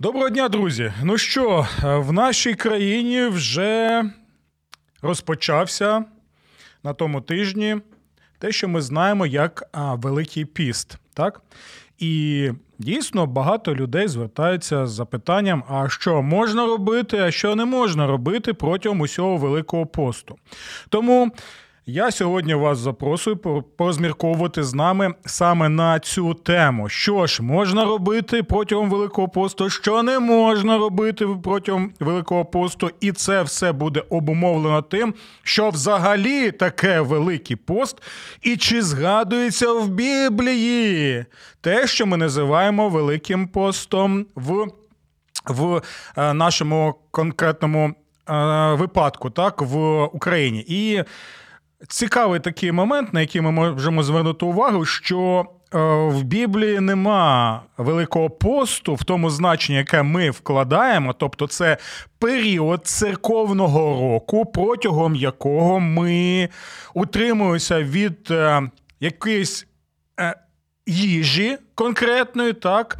Доброго дня, друзі. Ну що, в нашій країні вже розпочався на тому тижні те, що ми знаємо як Великий Піст. Так? І дійсно багато людей звертаються з запитанням: а що можна робити, а що не можна робити протягом усього Великого посту. Тому. Я сьогодні вас запрошую порозмірковувати з нами саме на цю тему. Що ж можна робити протягом Великого посту, що не можна робити протягом Великого посту, і це все буде обумовлено тим, що взагалі таке Великий пост, і чи згадується в Біблії те, що ми називаємо Великим постом в, в е, нашому конкретному е, випадку, так, в Україні. І Цікавий такий момент, на який ми можемо звернути увагу, що е, в Біблії нема великого посту в тому значенні, яке ми вкладаємо, тобто це період церковного року, протягом якого ми утримуємося від е, якоїсь е, їжі конкретної, так.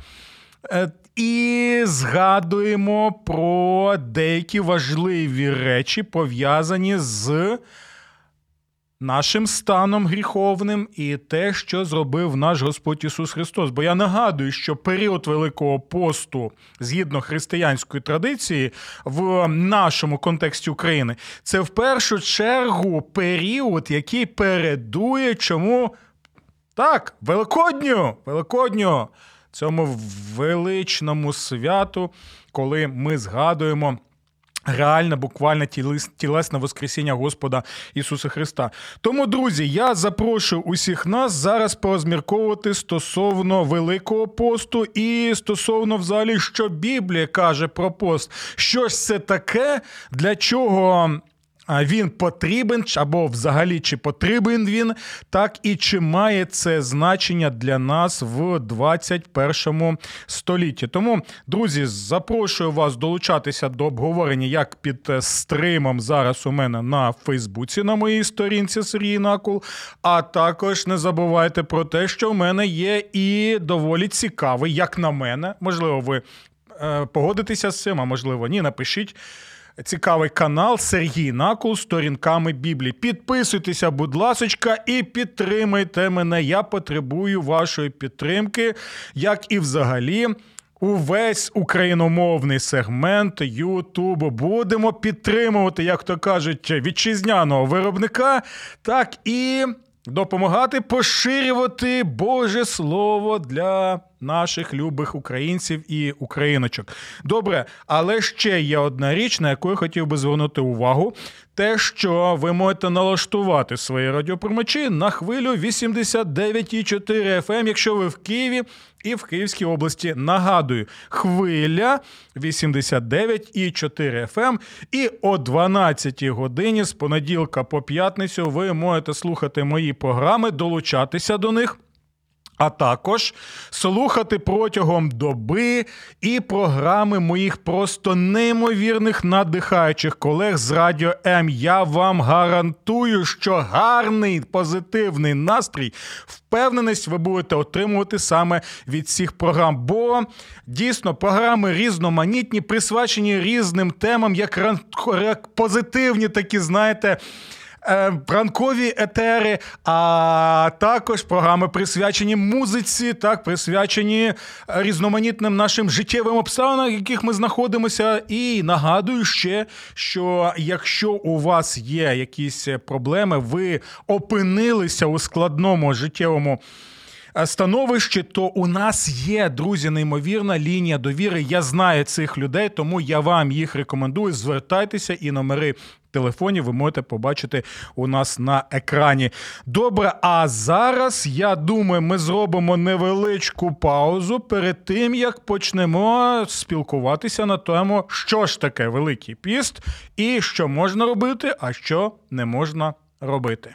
І згадуємо про деякі важливі речі, пов'язані з нашим станом гріховним і те, що зробив наш Господь Ісус Христос. Бо я нагадую, що період Великого посту, згідно християнської традиції, в нашому контексті України, це в першу чергу період, який передує чому так, Великодню, Великодню, цьому величному святу, коли ми згадуємо реальне, буквально тілесне Воскресіння Господа Ісуса Христа. Тому, друзі, я запрошую усіх нас зараз порозмірковувати стосовно Великого посту і стосовно взагалі, що Біблія каже про пост. Що ж це таке, для чого він потрібен, або взагалі чи потрібен він, так і чи має це значення для нас в 21 столітті. Тому, друзі, запрошую вас долучатися до обговорення як під стримом зараз у мене на Фейсбуці, на моїй сторінці Сергій Накул. А також не забувайте про те, що в мене є і доволі цікавий, як на мене, можливо, ви е, погодитеся з цим, а можливо, ні, напишіть цікавий канал Сергій Накул сторінками Біблії. Підписуйтеся, будь ласочка, і підтримайте мене. Я потребую вашої підтримки, як і взагалі. Увесь україномовний сегмент Ютубу будемо підтримувати, як то кажуть, вітчизняного виробника, так і допомагати поширювати Боже Слово для наших любих українців і україночок. Добре, але ще є одна річ, на яку я хотів би звернути увагу: те, що ви можете налаштувати свої радіоприймачі на хвилю 89,4 FM, якщо ви в Києві і в Київській області. Нагадую, хвиля 89,4 FM. І о 12 годині з понеділка по п'ятницю ви можете слухати мої програми, долучатися до них. А також слухати протягом доби і програми моїх просто неймовірних надихаючих колег з Радіо М. Я вам гарантую, що гарний позитивний настрій, впевненість ви будете отримувати саме від цих програм. Бо дійсно програми різноманітні, присвячені різним темам, як позитивні, такі, знаєте. Е, ранкові етери, а також програми присвячені музиці, так присвячені різноманітним нашим життєвим обставинам, в яких ми знаходимося. І нагадую ще, що якщо у вас є якісь проблеми, ви опинилися у складному життєвому. Становище, то у нас є, друзі, неймовірна лінія довіри. Я знаю цих людей, тому я вам їх рекомендую. Звертайтеся і номери телефоні ви можете побачити у нас на екрані. Добре, а зараз я думаю, ми зробимо невеличку паузу перед тим, як почнемо спілкуватися на тему, що ж таке Великий піст, і що можна робити, а що не можна робити.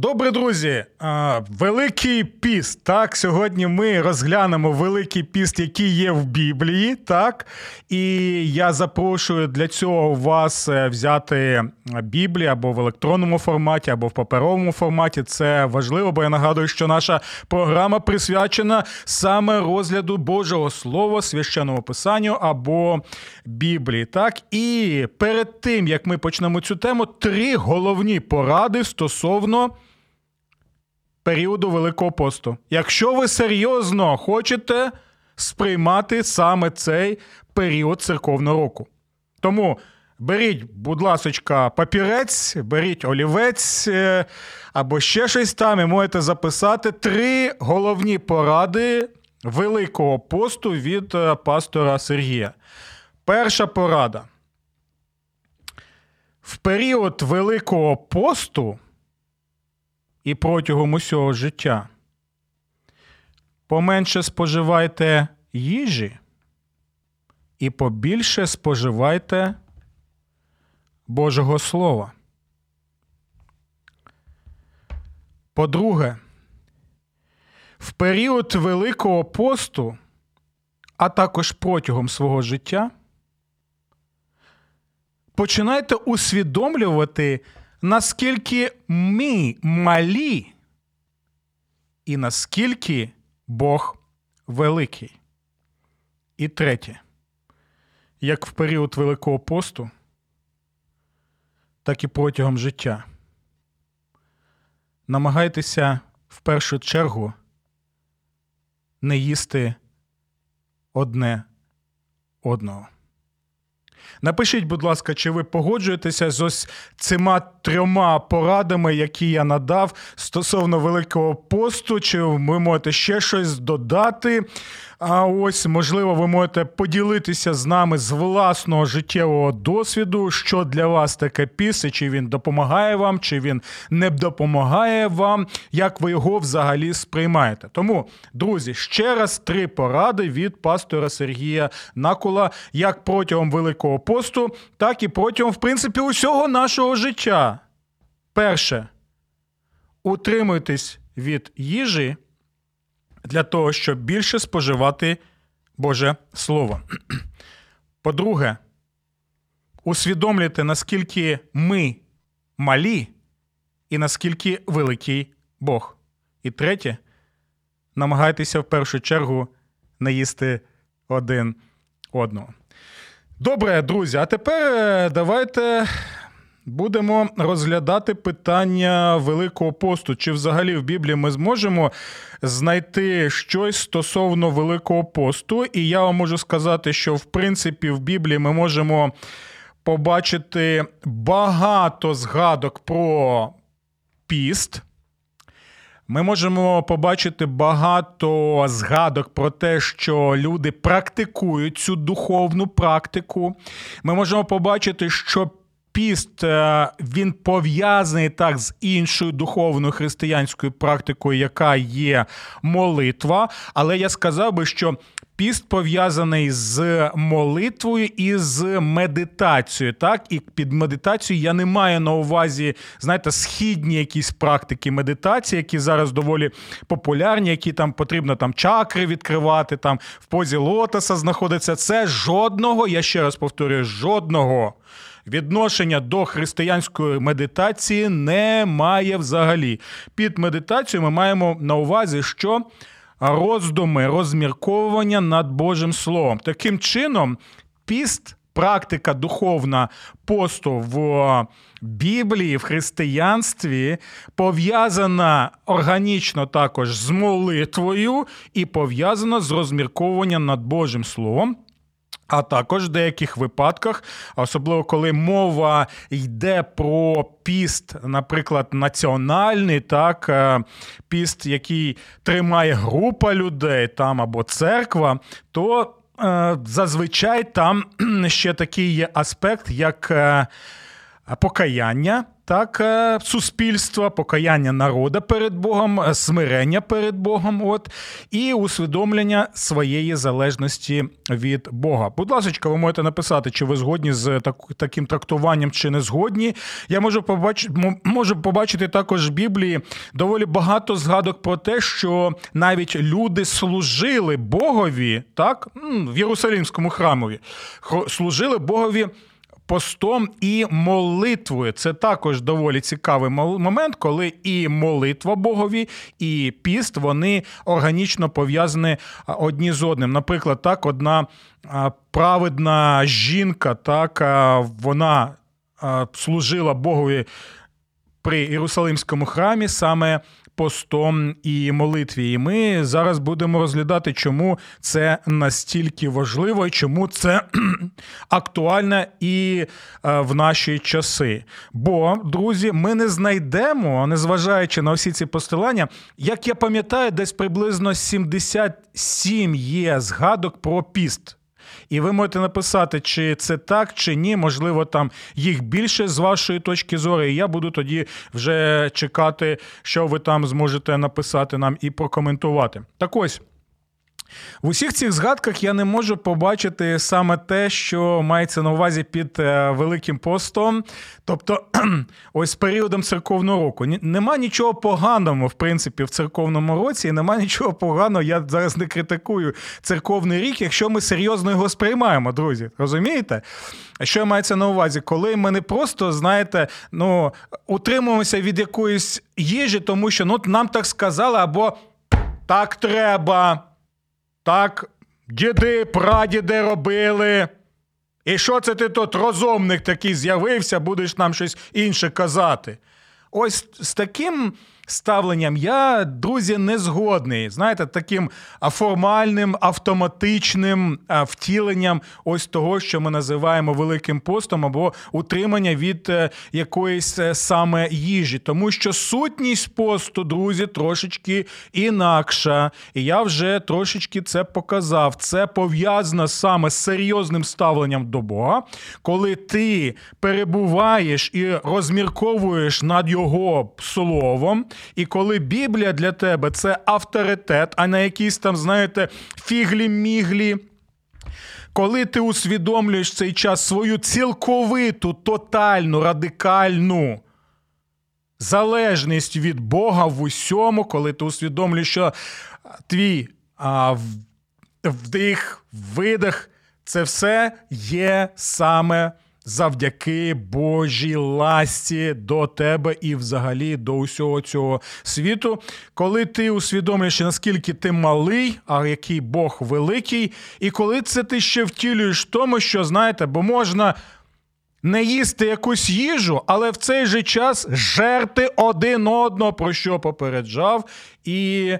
Добре, друзі, Великий піст. Так, сьогодні ми розглянемо Великий піст, який є в Біблії. Так, і я запрошую для цього вас е, взяти Біблію або в електронному форматі, або в паперовому форматі. Це важливо, бо я нагадую, що наша програма присвячена саме розгляду Божого Слова, священному писанню або Біблії. Так, і перед тим як ми почнемо цю тему, три головні поради стосовно періоду Великого посту. Якщо ви серйозно хочете сприймати саме цей період церковного року. Тому беріть, будь ласочка, папірець, беріть олівець е, або ще щось там, і можете записати три головні поради Великого посту від е, пастора Сергія. Перша порада. В період Великого посту і протягом усього життя. Поменше споживайте їжі і побільше споживайте Божого Слова. По-друге, в період Великого посту, а також протягом свого життя, починайте усвідомлювати наскільки ми малі, і наскільки Бог великий. І третє, як в період Великого посту, так і протягом життя. Намагайтеся в першу чергу не їсти одне одного. Напишіть, будь ласка, чи ви погоджуєтеся з ось цими трьома порадами, які я надав стосовно Великого посту, чи ви можете ще щось додати? А ось, можливо, ви можете поділитися з нами з власного життєвого досвіду, що для вас таке піс, чи він допомагає вам, чи він не допомагає вам, як ви його взагалі сприймаєте. Тому, друзі, ще раз три поради від пастора Сергія Накула, як протягом Великого посту, так і протягом, в принципі, усього нашого життя. Перше, утримуйтесь від їжі для того, щоб більше споживати Боже Слово. По-друге, усвідомлюйте, наскільки ми малі і наскільки великий Бог. І третє, намагайтеся в першу чергу не їсти один одного. Добре, друзі, а тепер е, давайте будемо розглядати питання Великого посту. Чи взагалі в Біблії ми зможемо знайти щось стосовно Великого посту? І я вам можу сказати, що в принципі в Біблії ми можемо побачити багато згадок про піст. Ми можемо побачити багато згадок про те, що люди практикують цю духовну практику. Ми можемо побачити, що піст е, він пов'язаний так з іншою духовною християнською практикою, яка є молитва. Але я сказав би, що піст пов'язаний з молитвою і з медитацією. Так, і під медитацією я не маю на увазі, знаєте, східні якісь практики медитації, які зараз доволі популярні, які там потрібно там чакри відкривати, там в позі лотоса знаходиться. Це жодного, я ще раз повторюю, жодного. Відношення до християнської медитації немає взагалі. Під медитацією ми маємо на увазі, що роздуми, розмірковування над Божим Словом. Таким чином, піст, практика духовна посту в Біблії, в християнстві пов'язана органічно також з молитвою і пов'язана з розмірковуванням над Божим Словом. А також в деяких випадках, особливо коли мова йде про піст, наприклад, національний, так, е, піст, який тримає група людей там або церква, то е, зазвичай там ще такий є аспект, як е, покаяння так, е, суспільства, покаяння народа перед Богом, е, смирення перед Богом, от, і усвідомлення своєї залежності від Бога. Будь ласка, ви можете написати, чи ви згодні з так, таким трактуванням, чи не згодні. Я можу побачити, можу побачити також в Біблії доволі багато згадок про те, що навіть люди служили Богові, так, в Єрусалимському храмові, служили Богові постом і молитвою. Це також доволі цікавий момент, коли і молитва Богові, і піст вони органічно пов'язані одні з одним. Наприклад, так, одна праведна жінка, так, вона служила Богові при Єрусалимському храмі саме постом і молитві. І ми зараз будемо розглядати, чому це настільки важливо і чому це актуально і е, в наші часи. Бо, друзі, ми не знайдемо, незважаючи на всі ці посилання, як я пам'ятаю, десь приблизно 77 є згадок про піст. І ви можете написати, чи це так, чи ні. Можливо, там їх більше з вашої точки зору. І я буду тоді вже чекати, що ви там зможете написати нам і прокоментувати. Так ось. В усіх цих згадках я не можу побачити саме те, що мається на увазі під е, Великим постом, тобто ось періодом церковного року. Нема нічого поганого, в принципі, в церковному році, і нема нічого поганого. Я зараз не критикую церковний рік, якщо ми серйозно його сприймаємо, друзі. Розумієте? Що мається на увазі? Коли ми не просто, знаєте, ну, утримуємося від якоїсь їжі, тому що ну, нам так сказали, або так треба. Так, діди, прадіди робили. І що це ти тут розумник такий з'явився, будеш нам щось інше казати? Ось з таким ставленням я, друзі, не згодний. Знаєте, таким формальним, автоматичним втіленням ось того, що ми називаємо Великим постом, або утримання від е, якоїсь е, саме їжі. Тому що сутність посту, друзі, трошечки інакша. І я вже трошечки це показав. Це пов'язано саме з серйозним ставленням до Бога, коли ти перебуваєш і розмірковуєш над його словом. І коли Біблія для тебе це авторитет, а не якісь там, знаєте, фіглі-міглі. Коли ти усвідомлюєш цей час свою цілковиту, тотальну, радикальну залежність від Бога в усьому, коли ти усвідомлюєш, що твій а, вдих, видих, це все є саме завдяки Божій ласті до тебе і взагалі до усього цього світу. Коли ти усвідомлюєш, наскільки ти малий, а який Бог великий, і коли це ти ще втілюєш в тому, що знаєте, бо можна. Не їсти якусь їжу, але в цей же час жерти один одного, про що попереджав і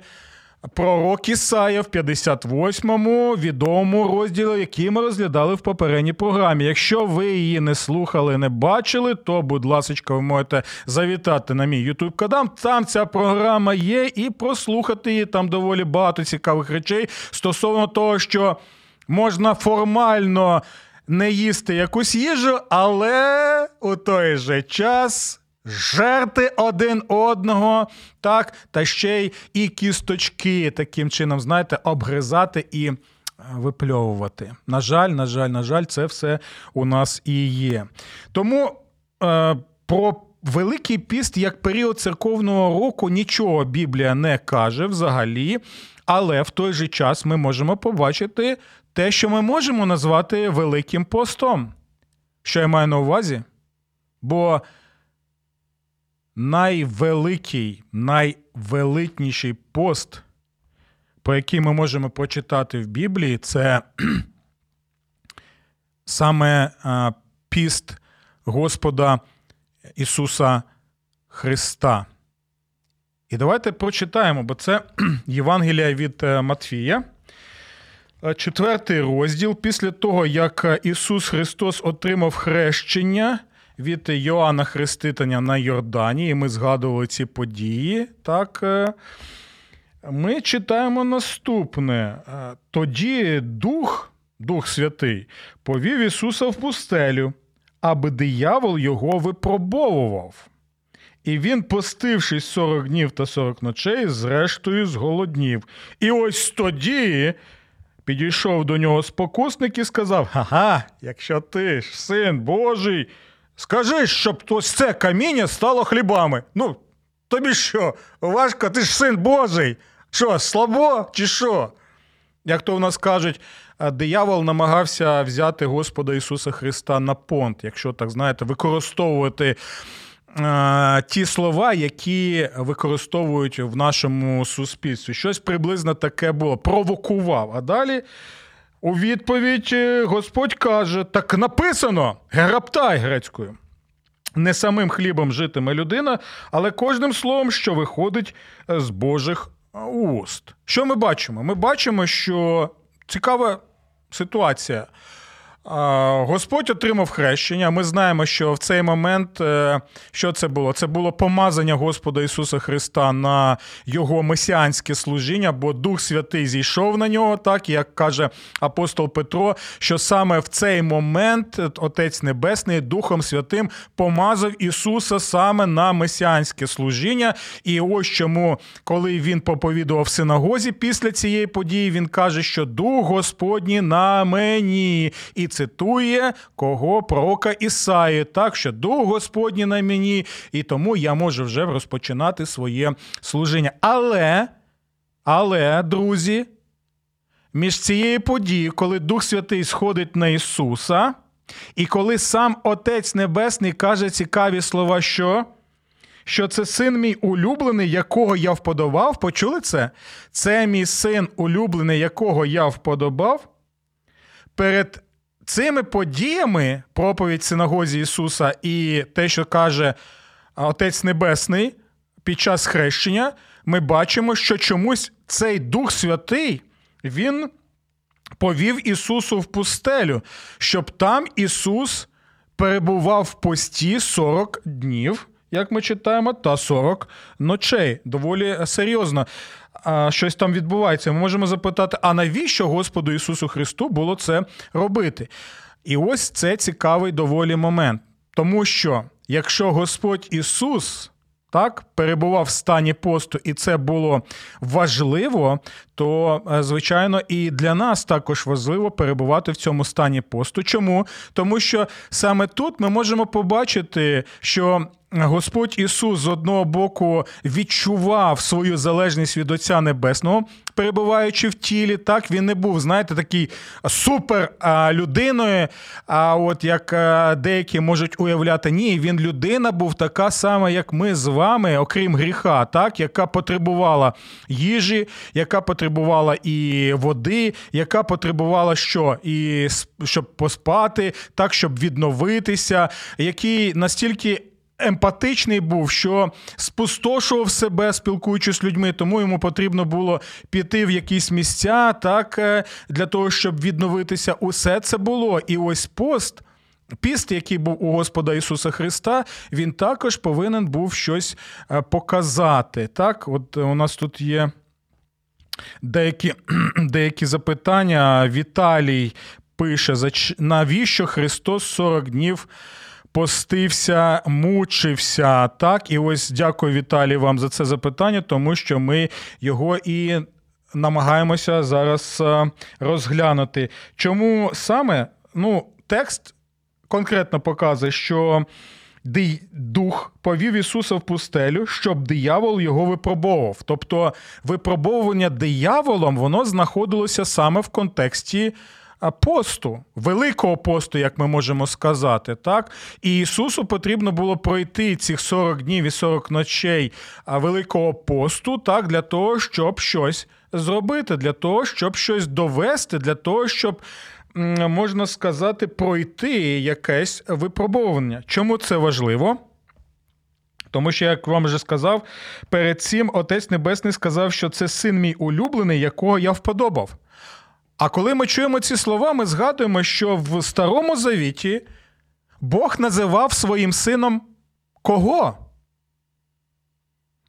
Пророк Ісая в 58-му відомому розділі, який ми розглядали в попередній програмі. Якщо ви її не слухали, не бачили, то, будь ласка, ви можете завітати на мій ютуб канал Там ця програма є, і прослухати її. Там доволі багато цікавих речей стосовно того, що можна формально не їсти якусь їжу, але у той же час жерти один одного, так, та ще й і кісточки таким чином, знаєте, обгризати і е, випльовувати. На жаль, на жаль, на жаль, це все у нас і є. Тому е, про. Великий піст як період церковного року нічого Біблія не каже взагалі, але в той же час ми можемо побачити те, що ми можемо назвати Великим постом. Що я маю на увазі? Бо найвеликий, найвеликніший пост про який ми можемо прочитати в Біблії, це саме піст Господа Ісуса Христа. І давайте прочитаємо, бо це Євангелія від е, Матфія. Е, четвертий розділ. Після того, як Ісус Христос отримав хрещення від Йоанна Хрестителя на Йордані, і ми згадували ці події, так, е, ми читаємо наступне. Тоді Дух, Дух Святий, повів Ісуса в пустелю, аби диявол його випробовував. І він, постившись 40 днів та 40 ночей, зрештою зголоднів. І ось тоді підійшов до нього спокусник і сказав: Ага, якщо ти ж син Божий, скажи, щоб ось це каміння стало хлібами. Ну, тобі що, важко, ти ж син Божий. Що, слабо чи що? Як то в нас кажуть, диявол намагався взяти Господа Ісуса Христа на понт, якщо так знаєте, використовувати ті слова, які використовують в нашому суспільстві. Щось приблизно таке було. Провокував. А далі. У відповідь е, Господь каже: так написано гераптай грецькою. Не самим хлібом житиме людина, але кожним словом, що виходить з Божих уст. Що ми бачимо? Ми бачимо, що цікава ситуація. Господь отримав хрещення. Ми знаємо, що в цей момент е, що це було? Це було помазання Господа Ісуса Христа на його месіанське служіння, бо Дух Святий зійшов на нього, так як каже апостол Петро, що саме в цей момент Отець Небесний Духом Святим помазав Ісуса саме на месіанське служіння. І ось чому, коли він проповідував в синагозі після цієї події, він каже, що Дух Господній на мені. І цитує кого пророка Ісаї, так що дух Господній на мені, і тому я можу вже розпочинати своє служіння. Але, але, друзі, між цією подією, коли Дух Святий сходить на Ісуса, і коли сам Отець Небесний каже цікаві слова, що. Що це син мій улюблений, якого я вподобав. Почули це? Це мій син улюблений, якого я вподобав. Перед цими подіями проповідь синагозі Ісуса і те, що каже Отець Небесний під час хрещення, ми бачимо, що чомусь цей Дух Святий, Він повів Ісусу в пустелю, щоб там Ісус перебував в пості 40 днів. Як ми читаємо, та 40 ночей. Доволі серйозно щось там відбувається. Ми можемо запитати, а навіщо Господу Ісусу Христу було це робити? І ось це цікавий доволі момент. Тому що якщо Господь Ісус так перебував в стані посту, і це було важливо, то, е, звичайно, і для нас також важливо перебувати в цьому стані посту. Чому? Тому що саме тут ми можемо побачити, що Господь Ісус з одного боку відчував свою залежність від Отця Небесного, перебуваючи в тілі, так він не був, знаєте, такий супер людиною. А от як деякі можуть уявляти, ні, він людина був така сама, як ми з вами, окрім гріха, так, яка потребувала їжі, яка потребувала і води, яка потребувала що? І щоб поспати, так, щоб відновитися, який настільки емпатичний був, що спустошував себе, спілкуючись з людьми, тому йому потрібно було піти в якісь місця, так, е, для того, щоб відновитися. Усе це було. І ось пост. Піст, який був у Господа Ісуса Христа, він також повинен був щось е, показати. Так, от у нас тут є деякі деякі запитання. Віталій пише: навіщо Христос 40 днів постився, мучився. Так, і ось дякую, Віталій, вам за це запитання, тому що ми його і намагаємося зараз е, розглянути. Чому саме ну, текст конкретно показує, що. Дух повів Ісуса в пустелю, щоб диявол його випробовував. Тобто випробовування дияволом воно знаходилося саме в контексті посту, великого посту, як ми можемо сказати, так? І Ісусу потрібно було пройти цих 40 днів і 40 ночей великого посту, так, для того, щоб щось зробити для того, щоб щось довести, для того, щоб, можна сказати, пройти якесь випробування. Чому це важливо? Тому що, як вам вже сказав, перед цим Отець Небесний сказав, що це син мій улюблений, якого я вподобав. А коли ми чуємо ці слова, ми згадуємо, що в Старому Завіті Бог називав своїм сином кого?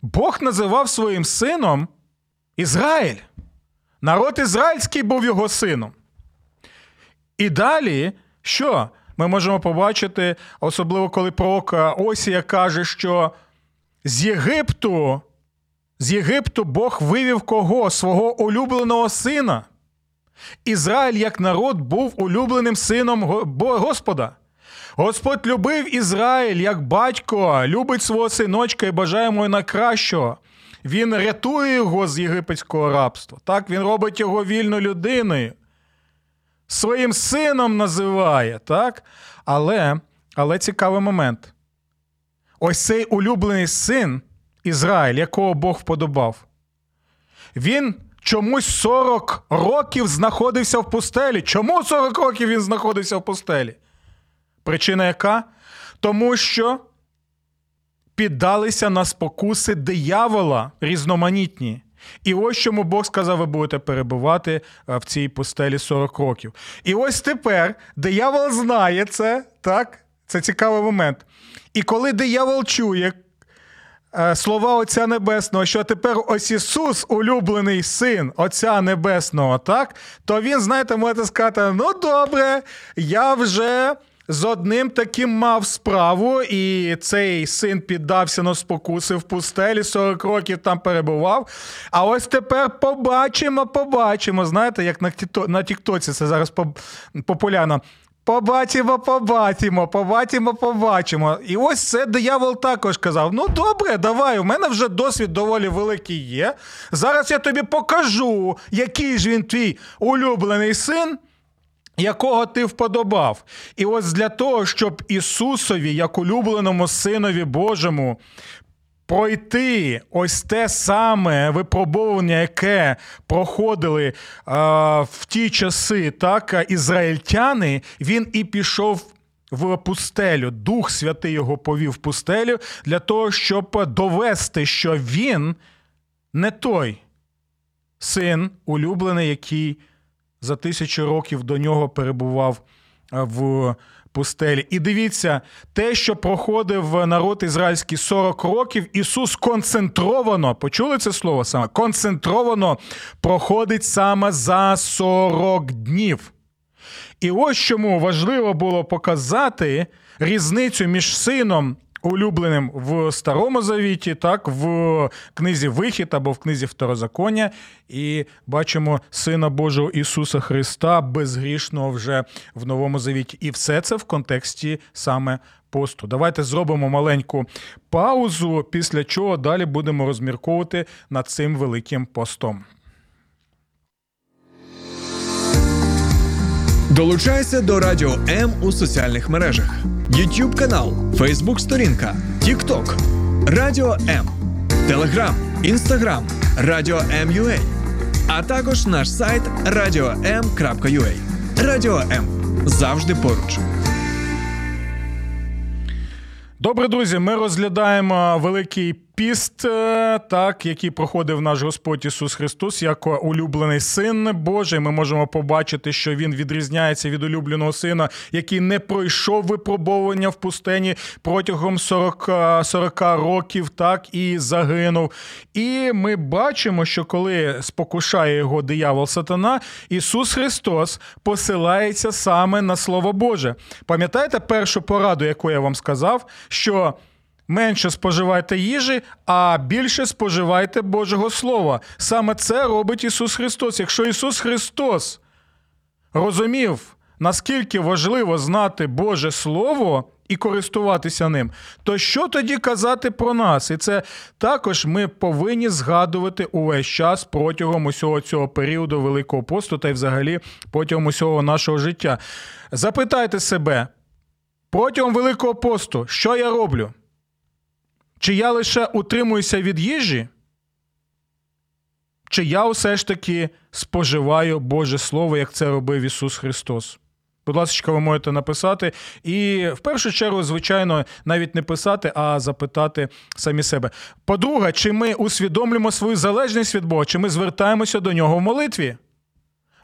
Бог називав своїм сином Ізраїль. Народ ізраїльський був його сином. І далі що? Ми можемо побачити, особливо коли пророк Осія каже, що з Єгипту, з Єгипту Бог вивів кого? Свого улюбленого сина. Ізраїль як народ був улюбленим сином Господа. Господь любив Ізраїль як батько, любить свого синочка і бажає йому найкращого. Він рятує його з єгипетського рабства. Так, Він робить його вільною людиною. Своїм сином називає, так? Але але цікавий момент. Ось цей улюблений син Ізраїль, якого Бог вподобав, він чомусь 40 років знаходився в пустелі. Чому 40 років він знаходився в пустелі? Причина яка? Тому що піддалися на спокуси диявола різноманітні. І ось чому Бог сказав, ви будете перебувати е, в цій пустелі 40 років. І ось тепер диявол знає це, так? Це цікавий момент. І коли диявол чує е, слова Отця Небесного, що тепер ось Ісус, улюблений син Отця Небесного, так, то він, знаєте, може сказати: ну добре, я вже з одним таким мав справу, і цей син піддався на спокуси в пустелі, 40 років там перебував. А ось тепер побачимо, побачимо. Знаєте, як на Тіктоці це зараз популярно. Побачимо, побачимо, побачимо, побачимо. І ось це диявол також казав: ну добре, давай, у мене вже досвід доволі великий є. Зараз я тобі покажу, який ж він твій улюблений син якого ти вподобав. І ось для того, щоб Ісусові, як улюбленому Синові Божому, пройти ось те саме випробування, яке проходили а, в ті часи, так, ізраїльтяни, він і пішов. В пустелю, Дух Святий його повів в пустелю для того, щоб довести, що він не той син улюблений, який за тисячу років до нього перебував е, в пустелі. І дивіться, те, що проходив народ ізраїльський 40 років, Ісус концентровано, почули це слово саме? Концентровано проходить саме за 40 днів. І ось чому важливо було показати різницю між сином улюбленим в Старому Завіті, так, в книзі Вихід або в книзі Второзаконня, і бачимо Сина Божого Ісуса Христа безгрішного вже в Новому Завіті. І все це в контексті саме посту. Давайте зробимо маленьку паузу, після чого далі будемо розмірковувати над цим великим постом. Долучайся до Радіо М у соціальних мережах: YouTube канал, Facebook сторінка, TikTok, Радіо М, Телеграм, Інстаграм, Радіо М.Ю.А. а також наш сайт radio.m.ua. Радіо М завжди поруч. Добре, друзі. Ми розглядаємо великий піст, е, так, який проходив наш Господь Ісус Христос, як улюблений син Божий. Ми можемо побачити, що він відрізняється від улюбленого сина, який не пройшов випробовування в пустені протягом 40 40 років, так і загинув. І ми бачимо, що коли спокушає його диявол сатана, Ісус Христос посилається саме на Слово Боже. Пам'ятаєте першу пораду, яку я вам сказав, що менше споживайте їжі, а більше споживайте Божого Слова. Саме це робить Ісус Христос. Якщо Ісус Христос розумів, наскільки важливо знати Боже Слово і користуватися ним, то що тоді казати про нас? І це також ми повинні згадувати увесь час протягом усього цього періоду Великого посту та й взагалі протягом усього нашого життя. Запитайте себе. Протягом Великого посту, що я роблю? Чи я лише утримуюся від їжі? чи я все ж таки споживаю Боже Слово, як це робив Ісус Христос? Будь ласка, ви можете написати. І в першу чергу, звичайно, навіть не писати, а запитати самі себе. По-друге, чи ми усвідомлюємо свою залежність від Бога, чи ми звертаємося до нього в молитві?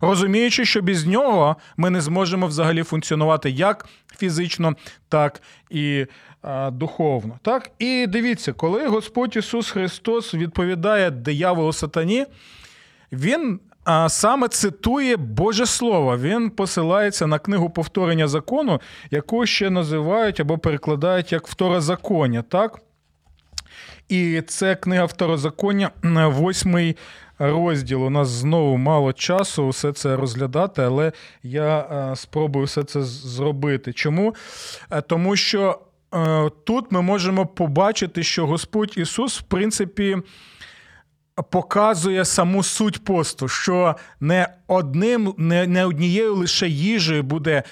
Розуміючи, що без нього ми не зможемо взагалі функціонувати як фізично, так і духовно. Так? І дивіться, коли Господь Ісус Христос відповідає дияволу сатані, Він саме цитує Боже Слово. Він посилається на книгу повторення закону, яку ще називають або перекладають як второзаконня. Так? І це книга второзаконня, восьмий розділ. У нас знову мало часу все це розглядати, але я е, спробую все це зробити. Чому? Е, тому що е, тут ми можемо побачити, що Господь Ісус, в принципі, показує саму суть посту, що не одним, не, не однією лише їжею буде.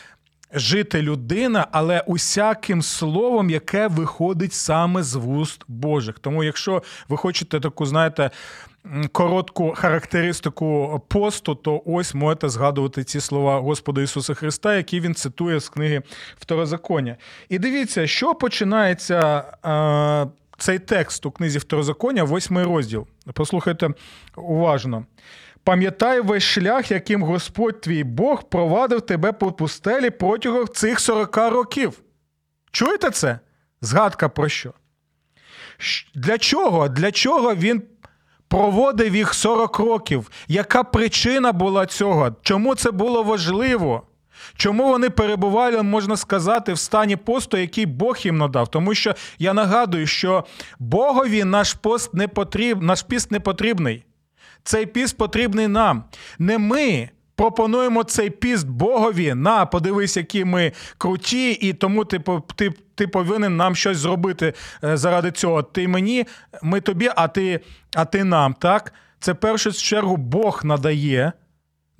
Жити людина, але усяким словом, яке виходить саме з вуст Божих. Тому, якщо ви хочете таку, знаєте, коротку характеристику посту, то ось можете згадувати ці слова Господа Ісуса Христа, які він цитує з книги Второзаконня. І дивіться, що починається е, цей текст у книзі Второзаконня, восьмий розділ. Послухайте уважно. Пам'ятай весь шлях, яким Господь твій Бог провадив тебе по пустелі протягом цих 40 років. Чуєте це? Згадка про що? Для чого? Для чого він проводив їх 40 років? Яка причина була цього? Чому це було важливо? Чому вони перебували, можна сказати, в стані посту, який Бог їм надав? Тому що я нагадую, що Богові наш пост не потріб, наш піст не потрібний. Цей піст потрібний нам. Не ми пропонуємо цей піст Богові. На, подивись, які ми круті, і тому ти ти, ти повинен нам щось зробити е, заради цього. Ти мені, ми тобі, а ти, а ти нам. Так? Це першу чергу Бог надає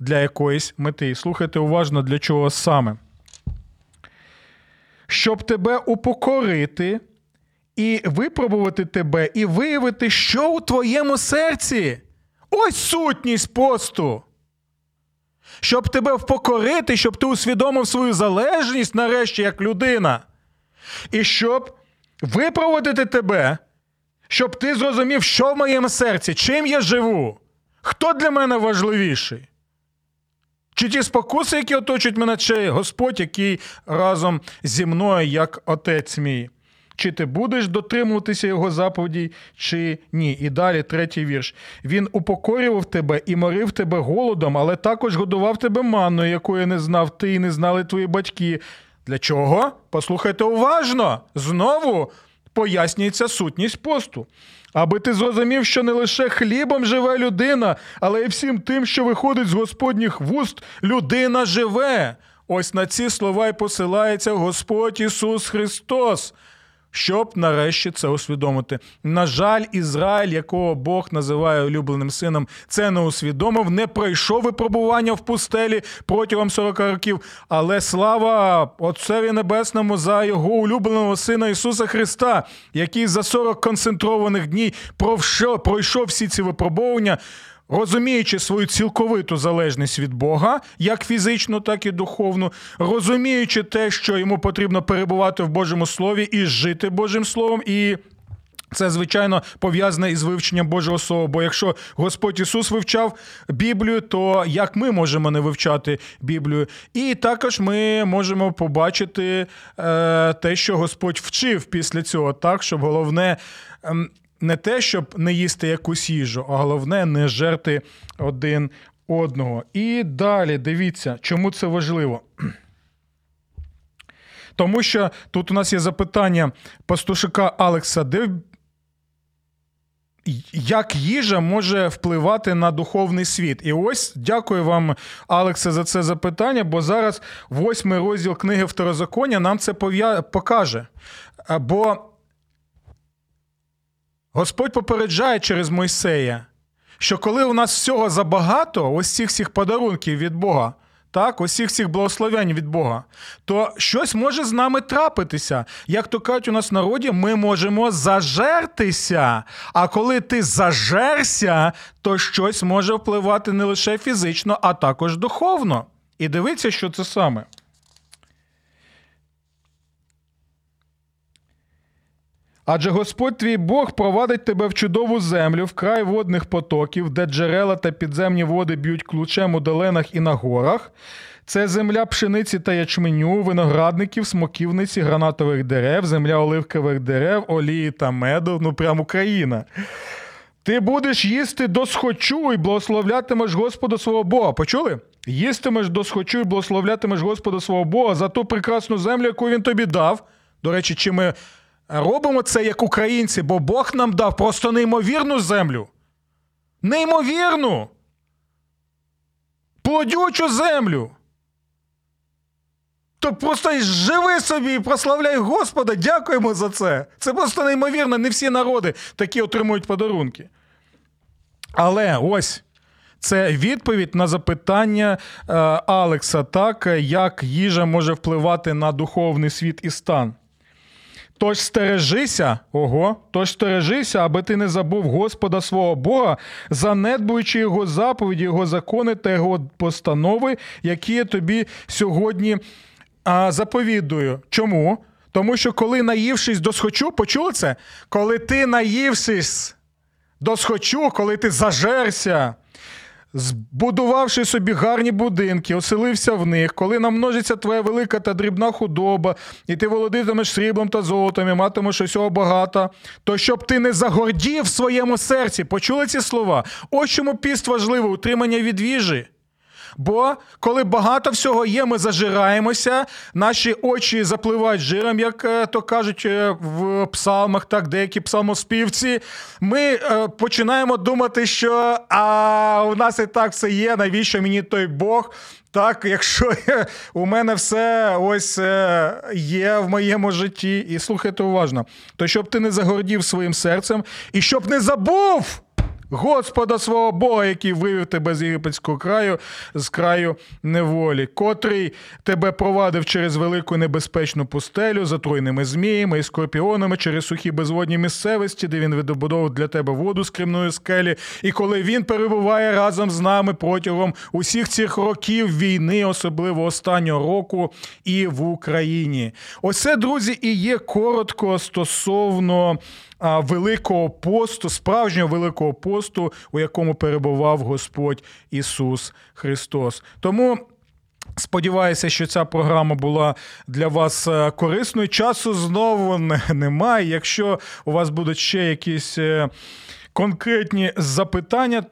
для якоїсь мети. Слухайте уважно, для чого саме. Щоб тебе упокорити і випробувати тебе, і виявити, що у твоєму серці. Ось сутність посту. Щоб тебе впокорити, щоб ти усвідомив свою залежність нарешті як людина. І щоб випроводити тебе, щоб ти зрозумів, що в моєму серці, чим я живу, хто для мене важливіший. Чи ті спокуси, які оточують мене, чи Господь, який разом зі мною, як отець мій. Чи ти будеш дотримуватися його заповідей, чи ні. І далі третій вірш. Він упокорював тебе і морив тебе голодом, але також годував тебе манною, якої не знав ти і не знали твої батьки. Для чого? Послухайте уважно. Знову пояснюється сутність посту. Аби ти зрозумів, що не лише хлібом живе людина, але й всім тим, що виходить з Господніх вуст, людина живе. Ось на ці слова й посилається Господь Ісус Христос щоб нарешті це усвідомити. На жаль, Ізраїль, якого Бог називає улюбленим сином, це не усвідомив, не пройшов випробування в пустелі протягом 40 років. Але слава Отцеві Небесному за його улюбленого сина Ісуса Христа, який за 40 концентрованих днів пройшов всі ці випробування розуміючи свою цілковиту залежність від Бога, як фізичну, так і духовну, розуміючи те, що йому потрібно перебувати в Божому Слові і жити Божим Словом. і це, звичайно, пов'язане із вивченням Божого Слова. Бо якщо Господь Ісус вивчав Біблію, то як ми можемо не вивчати Біблію? І також ми можемо побачити е, те, що Господь вчив після цього, так, щоб головне ем, не те, щоб не їсти якусь їжу, а головне не жерти один одного. І далі дивіться, чому це важливо. Тому що тут у нас є запитання пастушика Алекса, де як їжа може впливати на духовний світ? І ось дякую вам, Алексе, за це запитання, бо зараз восьмий розділ книги Второзаконня нам це покаже. Бо Господь попереджає через Мойсея, що коли у нас всього забагато, ось цих всіх подарунків від Бога, так, усіх цих благословень від Бога, то щось може з нами трапитися. Як то кажуть у нас в народі, ми можемо зажертися. А коли ти зажерся, то щось може впливати не лише фізично, а також духовно. І дивіться, що це саме. Адже Господь твій Бог провадить тебе в чудову землю, в край водних потоків, де джерела та підземні води б'ють ключем у долинах і на горах. Це земля пшениці та ячменю, виноградників, смоківниці, гранатових дерев, земля оливкових дерев, олії та меду. Ну, прям Україна. Ти будеш їсти досхочу і благословлятимеш Господа свого Бога. Почули? Їстимеш досхочу і благословлятимеш Господа свого Бога за ту прекрасну землю, яку він тобі дав. До речі, чи ми робимо це як українці, бо Бог нам дав просто неймовірну землю. Неймовірну. Плодючу землю. То просто живи собі і прославляй Господа, дякуємо за це. Це просто неймовірно, не всі народи такі отримують подарунки. Але ось це відповідь на запитання е, Алекса, так, як їжа може впливати на духовний світ і стан. Тож стережися, ого, тож стережися, аби ти не забув Господа свого Бога, занедбуючи його заповіді, його закони та його постанови, які я тобі сьогодні а, заповідую. Чому? Тому що коли наївшись досхочу, почули це? Коли ти наївшись досхочу, коли ти зажерся, збудувавши собі гарні будинки, оселився в них, коли намножиться твоя велика та дрібна худоба, і ти володитимеш сріблом та золотом, і матимеш усього багато, то щоб ти не загордів в своєму серці, почули ці слова? Ось чому піст важливо, утримання від їжі. Бо коли багато всього є, ми зажираємося, наші очі запливають жиром, як е, то кажуть е, в псалмах, так деякі псалмоспівці. Ми е, починаємо думати, що а у нас і так все є, навіщо мені той Бог? Так, якщо у мене все ось є в моєму житті, і слухайте уважно, то щоб ти не загордів своїм серцем і щоб не забув. Господа свого Бога, який вивів тебе з єгипетського краю, з краю неволі, котрий тебе провадив через велику небезпечну пустелю, з отруйними зміями і скорпіонами через сухі безводні місцевості, де він видобудовував для тебе воду з кремної скелі. І коли він перебуває разом з нами протягом усіх цих років війни, особливо останнього року, і в Україні. Оце, друзі, і є коротко стосовно великого посту, справжнього великого посту, у якому перебував Господь Ісус Христос. Тому. Сподіваюся, що ця програма була для вас е, корисною. Часу знову немає. Якщо у вас будуть ще якісь е, конкретні запитання,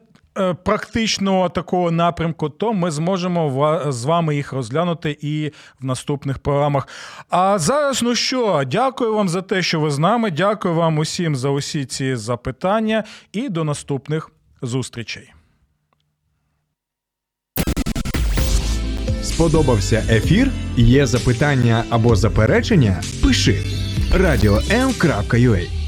практичного такого напрямку, то ми зможемо з вами їх розглянути і в наступних програмах. А зараз, ну що, дякую вам за те, що ви з нами. Дякую вам усім за усі ці запитання, і до наступних зустрічей. Сподобався ефір? Є запитання або заперечення? Пиши радіом.ua